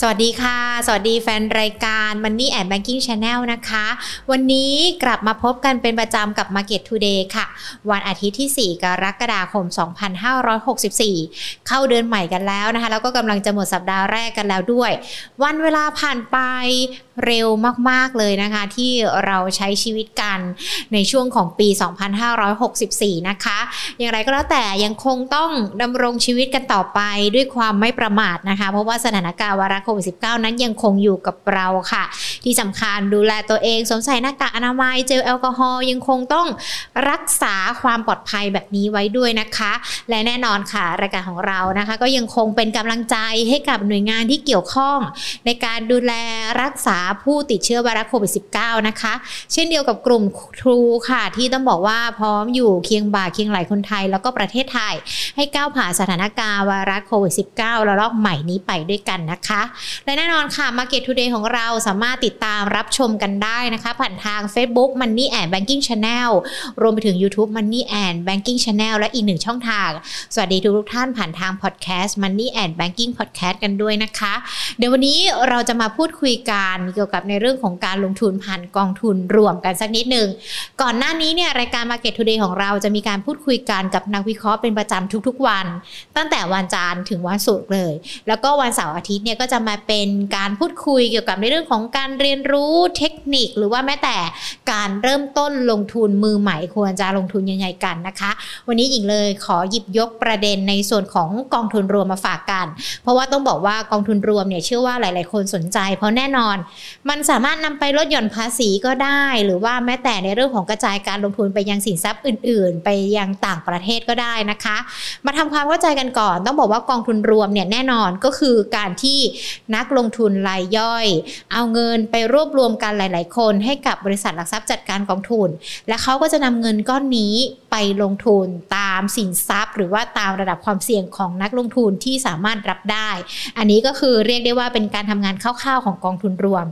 สวัสดีค่ะ สวัสดีแฟนรายการ Money and Banking Channel นะคะ วันนี้กลับมาพบกันเป็นประจำกับ Market Today ค่ะ วันอาทิตย์ที่ 4 กรกฎาคม 2564 เข้าเดือนใหม่กันแล้วนะคะ แล้วก็กำลังจะหมดสัปดาห์แรกกันแล้วด้วย วันเวลาผ่านไปเร็วมาก ๆ เลยนะคะ ที่เราใช้ชีวิตกันในช่วงของปี 2564 นะคะ อย่างไรก็แล้วแต่ยังคงต้องดำรงชีวิตกันต่อไปด้วยความไม่ประมาทนะคะ เพราะว่าสถานการณ์วาระโควิด -19 นั้นยังคงอยู่กับเราค่ะ ที่สำคัญดูแลตัวเองสวมใส่หน้ากากอนามัยเจลแอลกอฮอล์ยังคงต้องรักษาความปลอดภัยแบบนี้ไว้ด้วยนะคะ และแน่นอนค่ะรายการของเรานะคะ ก็ยังคงเป็นกำลังใจให้กับหน่วยงานที่เกี่ยวข้อง ในการดูแลรักษาผู้ติดเชื้อไวรัสโควิด -19 นะคะ เช่นเดียวกับกลุ่มครูค่ะ ที่ต้องบอกว่าพร้อมอยู่เคียงบ่าเคียงไหลคนไทย แล้วก็ประเทศไทย ให้ก้าวผ่านสถานการณ์ไวรัสโควิด -19 ระลอกใหม่นี้ไปด้วยกันนะคะและแน่นอนค่ะ Market Today ของเราสามารถติดตามรับชมกันได้นะคะ ผ่านทาง Facebook Money and Banking Channel รวมไปถึง YouTube Money and Banking Channel และอีกหนึ่งช่องทาง สวัสดีทุกท่านผ่านทาง Podcast Money and Banking Podcast กันด้วยนะคะ เดี๋ยววันนี้เราจะมาพูดคุยกันเกี่ยวกับในเรื่องของการลงทุนผ่านกองทุนรวมกันสักนิดหนึ่งก่อนหน้านี้เนี่ยรายการ Market Today ของเราจะมีการพูดคุยกันกับนักวิเคราะห์เป็นประจำทุกๆวัน ตั้งแต่วันจันทร์ถึงวันศุกร์เลย แล้วก็วันเสาร์อาทิตย์เนี่ยก็จะมาเป็นการพูดคุยเกี่ยวกับในเรื่องของการเรียนรู้เทคนิค หรือว่าแม้แต่การเริ่มต้นลงทุนมือใหม่ควรจะลงทุนยังไงกันนะคะ วันนี้หญิงเลยขอหยิบยกประเด็นในส่วนของกองทุนรวมมาฝากกัน เพราะว่าต้องบอกว่ากองทุนรวมเนี่ยเชื่อว่าหลาย ๆ คนสนใจ เพราะแน่นอน มันสามารถนำไปลดหย่อนภาษีก็ได้ หรือว่าแม้แต่ในเรื่องของกระจายการลงทุนไปยังสินทรัพย์อื่น ๆ ไปยังต่างประเทศก็ได้นะคะ มาทำความเข้าใจกันก่อน ต้องบอกว่ากองทุนรวมเนี่ยแน่นอนก็คือการที่นักลงทุนรายย่อย เอาเงินไปรวบรวมกันหลาย ๆ คนให้กับบริษัทหลักทรัพย์จัดการกองทุน และเขาก็จะนำเงินก้อนนี้ไปลงทุนตามสินทรัพย์ หรือว่าตามระดับความเสี่ยงของนักลงทุนที่สามารถรับได้ อันนี้ก็คือเรียกได้ว่าเป็นการทำงานคร่าวๆของกองทุนรวม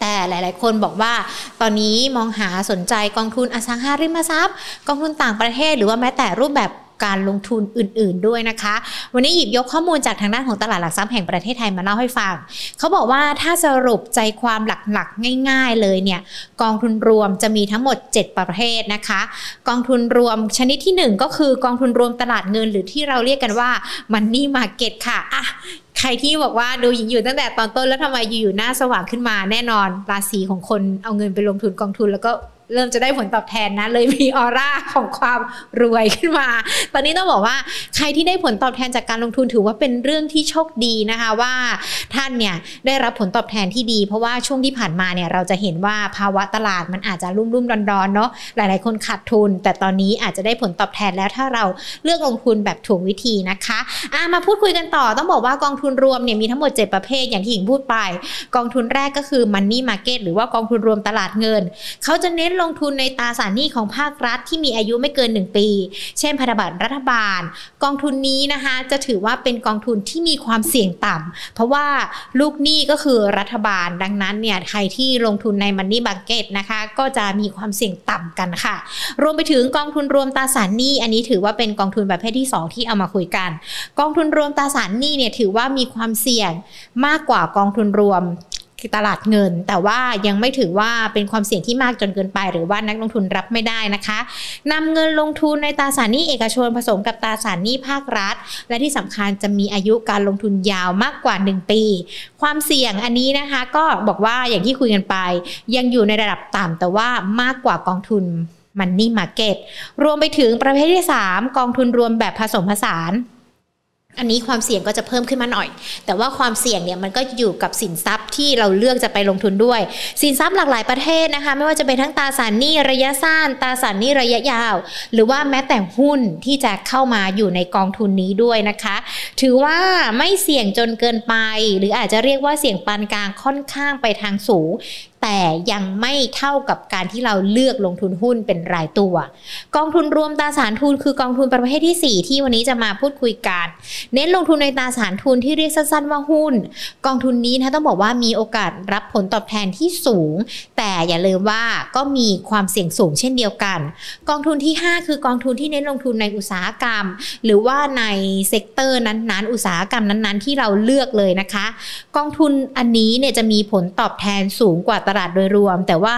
แต่หลาย ๆ คนบอกว่าตอนนี้มองหาสนใจกองทุนอสังหาริมทรัพย์ กองทุนต่างประเทศหรือว่าแม้แต่รูปแบบ การลงทุนอื่น ๆด้วยนะคะ วันนี้หยิบยกข้อมูลจากทางด้านของตลาดหลักทรัพย์แห่งประเทศไทยมาเล่าให้ฟัง เขาบอกว่าถ้าสรุปใจความหลักๆ ง่ายๆเลยเนี่ยกองทุนรวมจะมีทั้งหมด 7 ประเภทนะคะ กองทุนรวมชนิดที่ 1 ก็คือกองทุนรวมตลาดเงินหรือที่เราเรียกกันว่า Money Market ค่ะอะใครที่บอกว่าดูหญิงอยู่ตั้งแต่ตอนต้นแล้วทำไมอยู่ๆหน้าสว่างขึ้นมาแน่นอนราศีของคนเอาเงินไปลงทุนกองทุนแล้วก็ เริ่มจะได้ผลตอบแทนนะ เลยมีออร่าของความรวยขึ้นมา ตอนนี้ต้องบอกว่าใครที่ได้ผลตอบแทนจากการลงทุนถือว่าเป็นเรื่องที่โชคดีนะคะว่าท่านเนี่ยได้รับผลตอบแทนที่ดี เพราะว่าช่วงที่ผ่านมาเนี่ยเราจะเห็นว่าภาวะตลาดมันอาจจะรุ่มรุ่มดอนดอนเนาะหลายๆ คนขาดทุน แต่ตอนนี้อาจจะได้ผลตอบแทนแล้วถ้าเราเลือกลงทุนแบบถูกวิธีนะคะะมาพูดคุยกันต่อต้องบอกว่ากองทุนรวมเนี่ยมีทั้งหมด 7 ประเภทอย่างที่หญิงพูดไป กองทุนแรกก็คือ Money Market หรือว่ากองทุนรวมตลาดเงินเขาจะเน้นลงทุนในตราสารหนี้ของภาครัฐที่มีอายุไม่เกิน 1 ปี เช่นพันธบัตรรัฐบาล กองทุนนี้นะคะจะถือว่าเป็นกองทุนที่มีความเสี่ยงต่ำเพราะว่าลูกหนี้ก็คือรัฐบาลดังนั้นเนี่ยใครที่ลงทุนในมันนี่บังเก็ตนะคะก็จะมีความเสี่ยงต่ำกันค่ะ รวมไปถึงกองทุนรวมตราสารหนี้ อันนี้ถือว่าเป็นกองทุนประเภทที่ 2 ที่เอามาคุยกัน กองทุนรวมตราสารหนี้เนี่ยถือว่ามีความเสี่ยงมากกว่ากองทุนรวม ตลาดเงิน แต่ว่ายังไม่ถือว่าเป็นความเสี่ยงที่มากจนเกินไป หรือว่านักลงทุนรับไม่ได้นะคะนำเงินลงทุนในตราสารหนี้เอกชนผสมกับตราสารหนี้ภาครัฐ และที่สำคัญจะมีอายุการลงทุนยาวมากกว่า 1 ปี ความเสี่ยงอันนี้นะคะก็บอกว่าอย่างที่คุยกันไป ยังอยู่ในระดับต่ำแต่ว่ามากกว่ากองทุนมันนี่มาเก็ตรวมไปถึงประเภทที่ 3 กองทุนรวมแบบผสมผสาน อันนี้ความเสี่ยงก็จะเพิ่มขึ้นมาหน่อย แต่ว่าความเสี่ยงเนี่ยมันก็อยู่กับสินทรัพย์ที่เราเลือกจะไปลงทุนด้วย สินทรัพย์หลากหลายประเทศนะคะ ไม่ว่าจะเป็นทั้งตราสารหนี้ระยะสั้นตราสารหนี้ระยะยาว หรือว่าแม้แต่หุ้นที่จะเข้ามาอยู่ในกองทุนนี้ด้วยนะคะ ถือว่าไม่เสี่ยงจนเกินไป หรืออาจจะเรียกว่าเสี่ยงปานกลางค่อนข้างไปทางสูง แต่ยังไม่เท่ากับการที่เราเลือกลงทุนหุ้นเป็นรายตัว กองทุนรวมตราสารทุนคือกองทุนประเภทที่ 4 ที่วันนี้จะมาพูดคุยกัน เน้นลงทุนในตราสารทุนที่เรียกสั้นๆว่าหุ้น กองทุนนี้นะต้องบอกว่ามีโอกาสรับผลตอบแทนที่สูง แต่อย่าลืมว่าก็มีความเสี่ยงสูงเช่นเดียวกัน กองทุนที่ 5 คือกองทุนที่เน้นลงทุนในอุตสาหกรรม หรือว่าใน sector นั้นๆ อุตสาหกรรมนั้นๆ ที่เราเลือกเลยนะคะ กองทุนอันนี้เนี่ยจะมีผลตอบแทนสูงกว่าตลาดโดยรวม แต่ว่า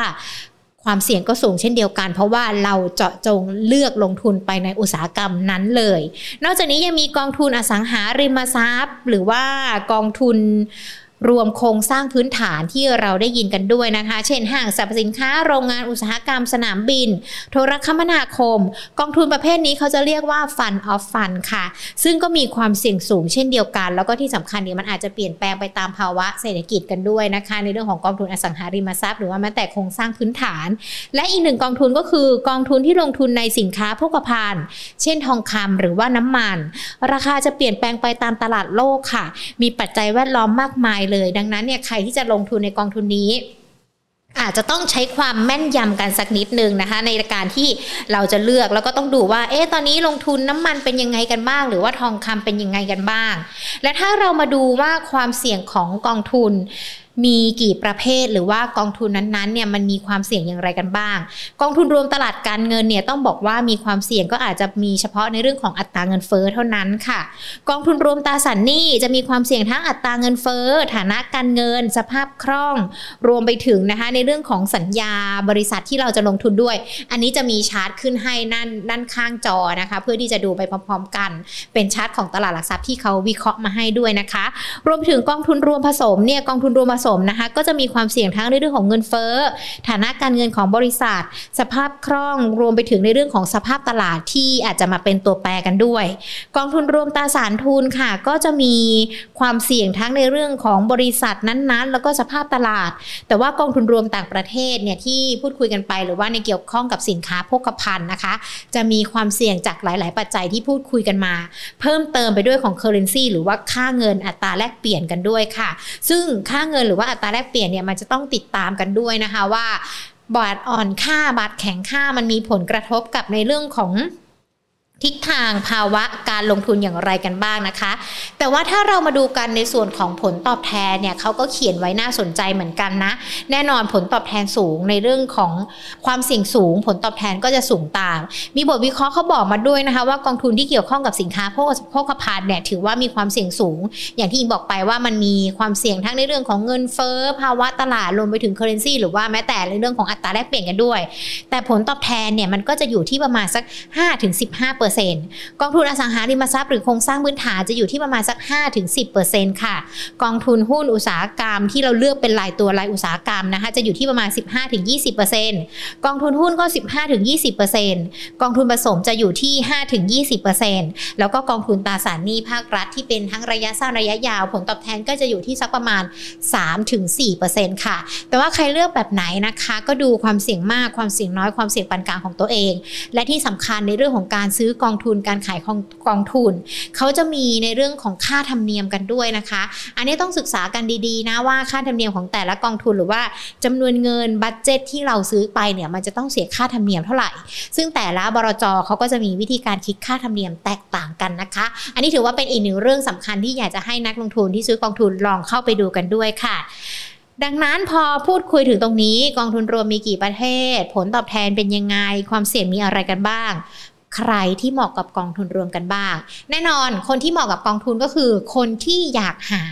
ความเสี่ยงก็สูงเช่นเดียวกัน เพราะว่าเราเจาะจงเลือกลงทุนไปในอุตสาหกรรมนั้นเลย นอกจากนี้ยังมีกองทุนอสังหาริมทรัพย์ หรือว่ากองทุน รวมโครงสร้างพื้นฐานที่เราได้ยินกันด้วยนะคะ เช่นห้างสรรพสินค้า โรงงานอุตสาหกรรมสนามบิน โทรคมนาคม กองทุนประเภทนี้เขาจะเรียกว่า Fund of Fund ค่ะ ซึ่งก็มีความเสี่ยงสูงเช่นเดียวกัน แล้วก็ที่สำคัญเนี่ยมันอาจจะเปลี่ยนแปลงไปตามภาวะเศรษฐกิจกันด้วยนะคะ ในเรื่องของกองทุนอสังหาริมทรัพย์หรือว่าแม้แต่โครงสร้างพื้นฐาน และอีกหนึ่งกองทุนก็คือกองทุนที่ลงทุนในสินค้าโภคภัณฑ์ เช่นทองคำหรือว่าน้ำมัน ราคาจะเปลี่ยนแปลงไปตามตลาดโลกค่ะ มีปัจจัยแวดล้อมมากมายเลย ดังนั้นเนี่ยใครที่จะลงทุนในกองทุนนี้ อาจจะต้องใช้ความแม่นยำกันสักนิดนึงนะคะ ในการที่เราจะเลือกแล้วก็ต้องดูว่า เอ๊ะตอนนี้ลงทุนน้ำมันเป็นยังไงกันบ้าง หรือว่าทองคำเป็นยังไงกันบ้าง และถ้าเรามาดูว่าความเสี่ยงของกองทุน มีกี่ประเภทหรือว่ากองทุนนั้นๆเนี่ยมันมีความเสี่ยงอย่างไรกันบ้าง กองทุนรวมตลาดการเงินเนี่ยต้องบอกว่ามีความเสี่ยงก็อาจจะมีเฉพาะในเรื่องของอัตราเงินเฟ้อเท่านั้นค่ะ กองทุนรวมตราสารหนี้จะมีความเสี่ยงทั้งอัตราเงินเฟ้อฐานะการเงิน สภาพคล่อง รวมไปถึงนะคะในเรื่องของสัญญาบริษัทที่เราจะลงทุนด้วย อันนี้จะมีชาร์ตขึ้นให้นั่นด้านข้างจอนะคะ เพื่อที่จะดูไปพร้อม ๆ กัน เป็นชาร์ตของตลาดหลักทรัพย์ที่เขาวิเคราะห์มาให้ด้วยนะคะ รวมถึงกองทุนรวมผสมเนี่ยกองทุนรวมผสมนะคะ ก็จะมีความเสี่ยงทั้งในเรื่องของเงินเฟ้อ ฐานะการเงินของบริษัท สภาพคล่องรวมไปถึงในเรื่องของสภาพตลาดที่อาจจะมาเป็นตัวแปรกันด้วย กองทุนรวมตราสารทุนค่ะ ก็จะมีความเสี่ยงทั้งในเรื่องของบริษัทนั้นๆ แล้วก็สภาพตลาด แต่ว่ากองทุนรวมต่างประเทศเนี่ยที่พูดคุยกันไป หรือว่าในเกี่ยวข้องกับสินค้าโภคภัณฑ์นะคะ จะมีความเสี่ยงจากหลาย ๆ ปัจจัยที่พูดคุยกันมา เพิ่มเติมไปด้วยของ currency หรือว่าค่าเงินอัตราแลกเปลี่ยนกันด้วยค่ะ ซึ่งค่าเงินรือว่าอัตราแลกเปลี่ยนเนี่ยมันจะต้องติดตามกันด้วยนะคะว่าบาทอ่อนค่าบาทแข็งค่ามันมีผลกระทบกับในเรื่องของ ทิศทางภาวะการลงทุนอย่างไรกันบ้างนะคะ แต่ว่าถ้าเรามาดูกันในส่วนของผลตอบแทนเนี่ยเขาก็เขียนไว้น่าสนใจเหมือนกันนะ แน่นอนผลตอบแทนสูงในเรื่องของความเสี่ยงสูง ผลตอบแทนก็จะสูงตาม มีบทวิเคราะห์เขาบอกมาด้วยนะคะ ว่ากองทุนที่เกี่ยวข้องกับสินค้าโภคโภคภัณฑ์เนี่ยถือว่ามีความเสี่ยงสูง อย่างที่อิงบอกไปว่ามันมีความเสี่ยงทั้งในเรื่องของเงินเฟ้อภาวะตลาดรวมไปถึง currency หรือว่าแม้แต่ในเรื่องของอัตราแลกเปลี่ยนกันด้วย แต่ผลตอบแทนเนี่ยมันก็จะอยู่ที่ประมาณสัก5-15%กองทุนอสังหาริมทรัพย์หรือโครงสร้างพื้นฐานจะอยู่ที่ประมาณสัก 5-10%ค่ะ กองทุนหุ้นอุตสาหกรรมที่เราเลือกเป็นรายตัวรายอุตสาหกรรมนะคะจะอยู่ที่ประมาณ 15-20%กองทุนหุ้นก็ 15-20%กองทุนผสมจะอยู่ที่ 5-20%แล้วก็กองทุนตราสารหนี้ภาครัฐที่เป็นทั้งระยะสั้นระยะยาวผลตอบแทนก็จะอยู่ที่สักประมาณ 3-4%ค่ะ แต่ว่าใครเลือกแบบไหนนะคะ ก็ดูความเสี่ยงมากความเสี่ยงน้อยความเสี่ยงปานกลางของตัวเอง และที่สำคัญในเรื่องของการซื้อกองทุนการขายของกองทุน เขาจะมีในเรื่องของค่าธรรมเนียมกันด้วยนะคะ อันนี้ต้องศึกษากันดีๆนะว่าค่าธรรมเนียมของแต่ละกองทุนหรือว่าจำนวนเงินบัตเจตที่เราซื้อไปเนี่ยมันจะต้องเสียค่าธรรมเนียมเท่าไหร่ ซึ่งแต่ละบรจเขาก็จะมีวิธีการคิดค่าธรรมเนียมแตกต่างกันนะคะ อันนี้ถือว่าเป็นอีกหนึ่งเรื่องสำคัญที่อยากจะให้นักลงทุนที่ซื้อกองทุนลองเข้าไปดูกันด้วยค่ะดังนั้นพอพูดคุยถึงตรงนี้กองทุนรวมมีกี่ประเทศ ผลตอบแทนเป็นยังไง ความเสี่ยงมีอะไรกันบ้าง ใครที่เหมาะกับกองทุนรวมกันบ้าง แน่นอนคนที่เหมาะกับกองทุนก็คือ คนที่อยากหา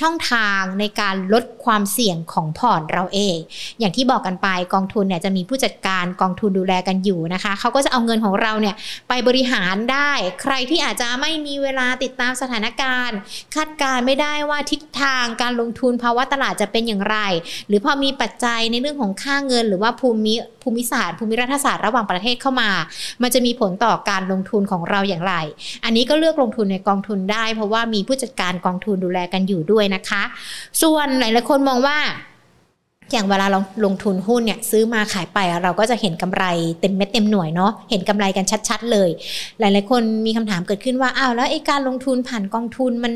ช่องทางในการลดความเสี่ยงของพอร์ตเราเอง อย่างที่บอกกันไปกองทุนเนี่ยจะมีผู้จัดการกองทุนดูแลกันอยู่นะคะเขาก็จะเอาเงินของเราเนี่ยไปบริหารได้ ใครที่อาจจะไม่มีเวลาติดตามสถานการณ์ คาดการณ์ไม่ได้ว่าทิศทางการลงทุนภาวะตลาดจะเป็นอย่างไร หรือพอมีปัจจัยในเรื่องของค่าเงิน หรือว่าภูมิภูมิศาสตร์ภูมิรัฐศาสตร์ระหว่างประเทศเข้ามา มันจะมีผลต่อการลงทุนของเราอย่างไร อันนี้ก็เลือกลงทุนในกองทุนได้ เพราะว่ามีผู้จัดการกองทุนดูแลกันอยู่ด้วยนะคะ ส่วนหลายๆคนมองว่าอย่างเวลาเราลงทุนหุ้นเนี่ยซื้อมาขายไปเราก็จะเห็นกำไรเต็มเม็ดเต็มหน่วยเนาะเห็นกำไรกันชัด ๆ เลย หลาย ๆ คนมีคำถามเกิดขึ้นว่าอ้าวแล้วไอ้การลงทุนผ่านกองทุนมัน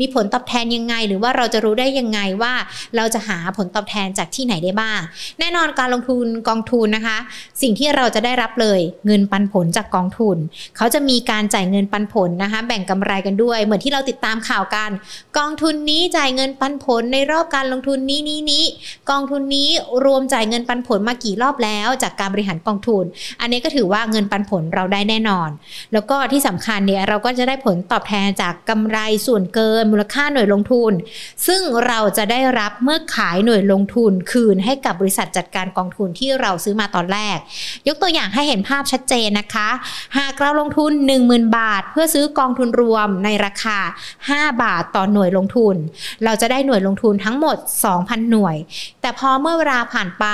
มีผลตอบแทนยังไง หรือว่าเราจะรู้ได้ยังไงว่าเราจะหาผลตอบแทนจากที่ไหนได้บ้าง แน่นอนการลงทุนกองทุนนะคะ สิ่งที่เราจะได้รับเลยเงินปันผลจากกองทุน เขาจะมีการจ่ายเงินปันผลนะคะ แบ่งกำไรกันด้วย เหมือนที่เราติดตามข่าวกัน กองทุนนี้จ่ายเงินปันผลในรอบการลงทุนนี้นี้นี้กองทุนนี้รวมจ่ายเงินปันผลมากี่รอบแล้ว จากการบริหารกองทุน อันนี้ก็ถือว่าเงินปันผลเราได้แน่นอน แล้วก็ที่สำคัญเนี่ยเราก็จะได้ผลตอบแทนจากกำไรส่วนเกินมูลค่าหน่วยลงทุน ซึ่งเราจะได้รับเมื่อขายหน่วยลงทุนคืนให้กับบริษัทจัดการกองทุนที่เราซื้อมาตอนแรก ยกตัวอย่างให้เห็นภาพชัดเจนนะคะ หากเราลงทุน 10,000 บาท เพื่อซื้อกองทุนรวมในราคา 5 บาทต่อหน่วยลงทุน เราจะได้หน่วยลงทุนทั้งหมด 2,000 หน่วย แต่พอเมื่อเวลาผ่านไป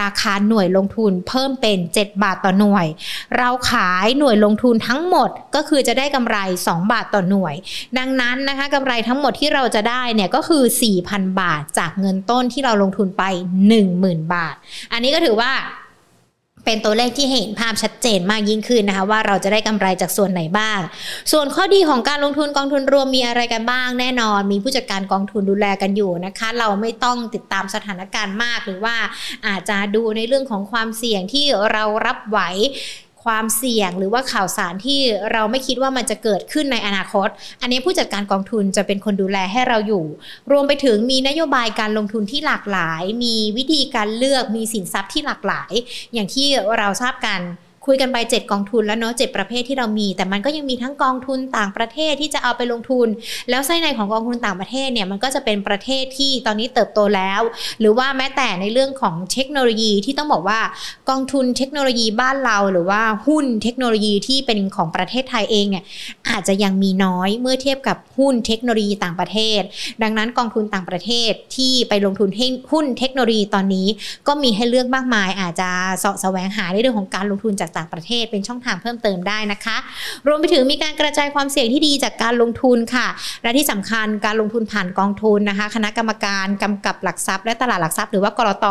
ราคาหน่วยลงทุนเพิ่มเป็น 7 บาทต่อหน่วย เราขายหน่วยลงทุนทั้งหมดก็คือจะได้กำไร 2 บาทต่อหน่วย ดังนั้นนะคะกำไรทั้งหมดที่เราจะได้เนี่ยก็คือ 4,000 บาทจากเงินต้นที่เราลงทุนไป 10,000 บาท อันนี้ก็ถือว่าเป็นตัวเลขที่เห็นภาพชัดเจนมากยิ่งขึ้นนะคะ ว่าเราจะได้กำไรจากส่วนไหนบ้าง ส่วนข้อดีของการลงทุนกองทุนรวมมีอะไรกันบ้างแน่นอน มีผู้จัดการกองทุนดูแลกันอยู่นะคะ เราไม่ต้องติดตามสถานการณ์มากหรือว่าอาจจะดูในเรื่องของความเสี่ยงที่เรารับไหว ความเสี่ยงหรือว่าข่าวสารที่เราไม่คิดว่ามันจะเกิดขึ้นในอนาคต อันนี้ผู้จัดการกองทุนจะเป็นคนดูแลให้เราอยู่ รวมไปถึงมีนโยบายการลงทุนที่หลากหลาย มีวิธีการเลือกมีสินทรัพย์ที่หลากหลาย อย่างที่เราทราบกัน คุยกันไป7กองทุนแล้วเนาะเประเภทที่เรามี แต่มันก็ยังมีทั้งกองทุนต่างประเทศที่จะเอาไปลงทุน แล้วไส้ในของกองทุนต่างประเทศเนี่ยมันก็จะเป็นประเทศที่ตอนนี้เติบโตแล้ว หรือว่าแม้แต่ในเรื่องของเทคโนโลยีที่ต้องบอกว่ากองทุนเทคโนโลยีบ้านเราหรือว่าหุ้นเทคโนโลยีที่เป็นของประเทศไทยเองเนี่ยอาจจะยังมีน้อยเมื่อเทียบกับหุ้นเทคโนโลยีต่างประเทศ ดังนั้นกองทุนต่างประเทศที่ไปลงทุนหุ้นเทคโนโลยีตอนนี้ ก็มีให้เลือกมากมาย อาจจะเสาะแสวงหาในเรื่องของการลงทุนจากต่างประเทศเป็นช่องทางเพิ่มเติมได้นะคะ รวมไปถึงมีการกระจายความเสี่ยงที่ดีจากการลงทุนค่ะ และที่สำคัญการลงทุนผ่านกองทุนนะคะ คณะกรรมการกำกับหลักทรัพย์และตลาดหลักทรัพย์หรือว่ากรต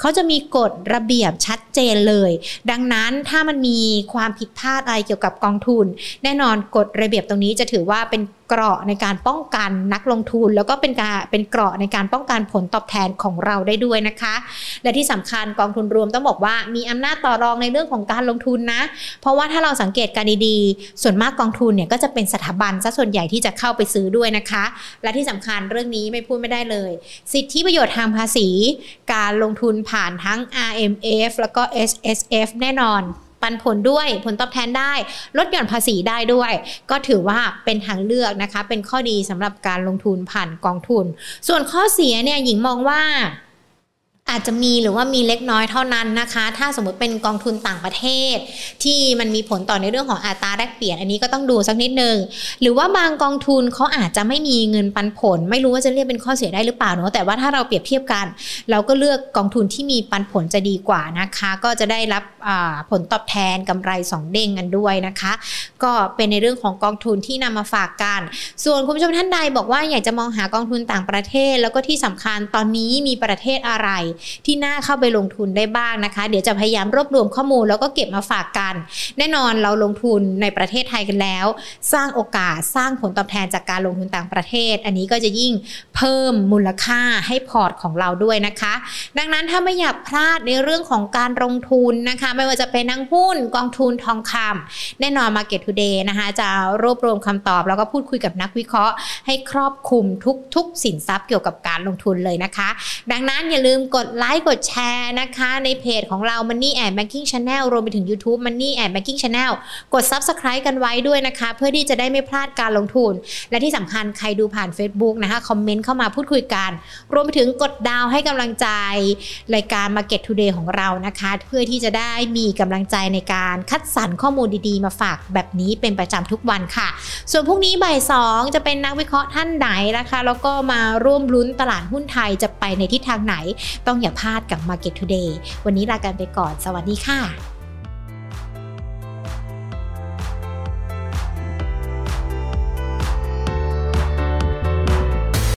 เขาจะมีกฎระเบียบชัดเจนเลย ดังนั้นถ้ามันมีความผิดพลาดอะไรเกี่ยวกับกองทุน แน่นอนกฎระเบียบตรงนี้จะถือว่าเป็น เกราะในการป้องกันนักลงทุน แล้วก็เป็นการเป็นเกราะในการป้องกันผลตอบแทนของเราได้ด้วยนะคะ และที่สำคัญกองทุนรวมต้องบอกว่ามีอำนาจต่อรองในเรื่องของการลงทุนนะ เพราะว่าถ้าเราสังเกตการดีๆ ส่วนมากกองทุนเนี่ยก็จะเป็นสถาบันซะส่วนใหญ่ที่จะเข้าไปซื้อด้วยนะคะ และที่สำคัญเรื่องนี้ไม่พูดไม่ได้เลย สิทธิประโยชน์ทางภาษี การลงทุนผ่านทั้ง RMF แล้วก็ SSF แน่นอน ปันผลด้วยผลตอบแทนได้ ลดหย่อนภาษีได้ด้วย ก็ถือว่าเป็นทางเลือกนะคะ เป็นข้อดีสำหรับการลงทุนผ่านกองทุน ส่วนข้อเสียเนี่ยหญิงมองว่า อาจจะมีหรือว่ามีเล็กน้อยเท่านั้นนะคะ ถ้าสมมติเป็นกองทุนต่างประเทศ ที่มันมีผลต่อในเรื่องของอัตราแลกเปลี่ยนอันนี้ก็ต้องดูสักนิดนึงหรือว่าบางกองทุนเขาอาจจะไม่มีเงินปันผล ไม่รู้ว่าจะเรียกเป็นข้อเสียได้หรือเปล่าเนาะแต่ว่าถ้าเราเปรียบเทียบกัน เราก็เลือกกองทุนที่มีปันผลจะดีกว่านะคะ ก็จะได้รับผลตอบแทนกำไร 2 เด้งกันด้วยนะคะ ก็เป็นในเรื่องของกองทุนที่นำมาฝากกัน ส่วนคุณผู้ชมท่านใดบอกว่าอยากจะมองหากองทุนต่างประเทศ แล้วก็ที่สำคัญตอนนี้มีประเทศอะไรที่น่าเข้าไปลงทุนได้บ้างนะคะ เดี๋ยวจะพยายามรวบรวมข้อมูล แล้วก็เก็บมาฝากกัน แน่นอนเราลงทุนในประเทศไทยกันแล้ว สร้างโอกาสสร้างผลตอบแทนจากการลงทุนต่างประเทศ อันนี้ก็จะยิ่งเพิ่มมูลค่าให้พอร์ตของเราด้วยนะคะ ดังนั้นถ้าไม่อยากพลาดในเรื่องของการลงทุนนะคะ ไม่ว่าจะเป็นนังหุ้นกองทุนทองคำแน่นอน Market Today นะคะจะรวบรวมคำตอบ แล้วก็พูดคุยกับนักวิเคราะห์ ให้ครอบคลุมทุกๆ สินทรัพย์เกี่ยวกับการลงทุนเลยนะคะ ดังนั้นอย่าลืมกดดไลค์กดแชร์นะคะ ในเพจของเรา Money and Banking Channel รวมไปถึง YouTube Money and Banking Channel กด Subscribe กันไว้ด้วยนะคะ เพื่อที่จะได้ไม่พลาดการลงทุน และที่สำคัญใครดูผ่าน Facebook นะคะ คอมเมนต์เข้ามาพูดคุยกัน รวมไปถึงกดดาวให้กำลังใจรายการ Market Today ของเรานะคะ เพื่อที่จะได้มีกำลังใจในการคัดสรรข้อมูลดีๆ มาฝากแบบนี้เป็นประจำทุกวันค่ะ ส่วนพรุ่งนี้บ่ายสองจะเป็นนักวิเคราะห์ท่านไหนนะคะ แล้วก็มาร่วมลุ้นตลาดหุ้นไทยจะไปในทิศทางไหนต้องอย่าพลาดกับ Market Today วันนี้ลากันไปก่อน สวัสดีค่ะ